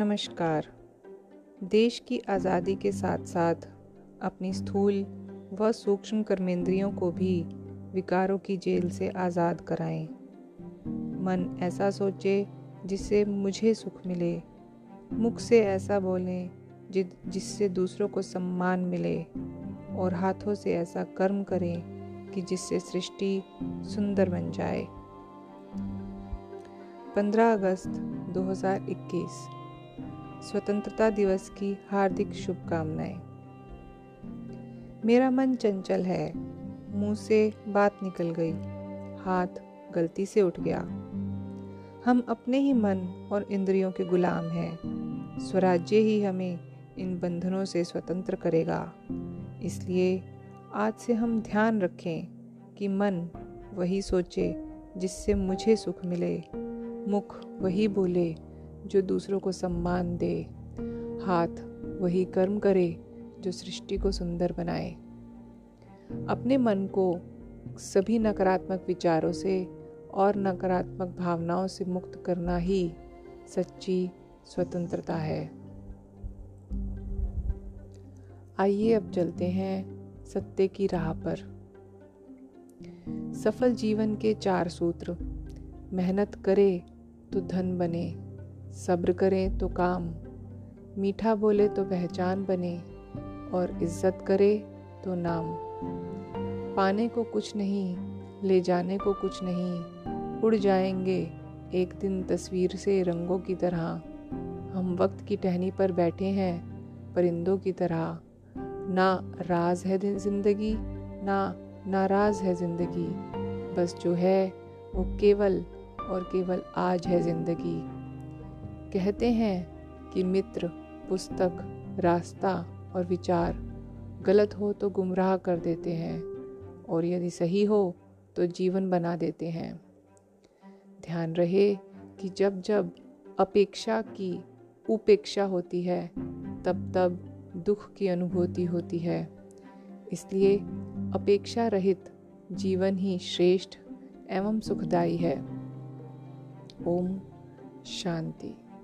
नमस्कार। देश की आज़ादी के साथ साथ अपनी स्थूल व सूक्ष्म कर्मेंद्रियों को भी विकारों की जेल से आज़ाद कराएँ। मन ऐसा सोचे जिससे मुझे सुख मिले, मुख से ऐसा बोलें जि, जिससे दूसरों को सम्मान मिले और हाथों से ऐसा कर्म करें कि जिससे सृष्टि सुंदर बन जाए। 15 अगस्त 2021 स्वतंत्रता दिवस की हार्दिक शुभकामनाएँ। मेरा मन चंचल है। मुँह से बात निकल गई। हाथ गलती से उठ गया। हम अपने ही मन और इंद्रियों के गुलाम हैं। स्वराज्य ही हमें इन बंधनों से स्वतंत्र करेगा। इसलिए आज से हम ध्यान रखें कि मन वही सोचे जिससे मुझे सुख मिले। मुख वही बोले जो दूसरों को सम्मान दे, हाथ वही कर्म करे जो सृष्टि को सुंदर बनाए। अपने मन को सभी नकारात्मक विचारों से और नकारात्मक भावनाओं से मुक्त करना ही सच्ची स्वतंत्रता है। आइए अब चलते हैं सत्य की राह पर। सफल जीवन के चार सूत्र, मेहनत करे तो धन बने। सब्र करें तो काम, मीठा बोले तो पहचान बने और इज़्ज़त करे तो नाम। पाने को कुछ नहीं, ले जाने को कुछ नहीं, उड़ जाएँगे एक दिन तस्वीर से रंगों की तरह। हम वक्त की टहनी पर बैठे हैं, परिंदों की तरह। ना राज है ज़िंदगी, ना नाराज़ है ज़िंदगी। बस जो है वो केवल और केवल आज है ज़िंदगी। कहते हैं कि मित्र, पुस्तक, रास्ता और विचार गलत हो तो गुमराह कर देते हैं और यदि सही हो तो जीवन बना देते हैं। ध्यान रहे कि जब जब अपेक्षा की उपेक्षा होती है, तब तब दुख की अनुभूति होती है। इसलिए अपेक्षा रहित जीवन ही श्रेष्ठ एवं सुखदायी है। ओम शांति।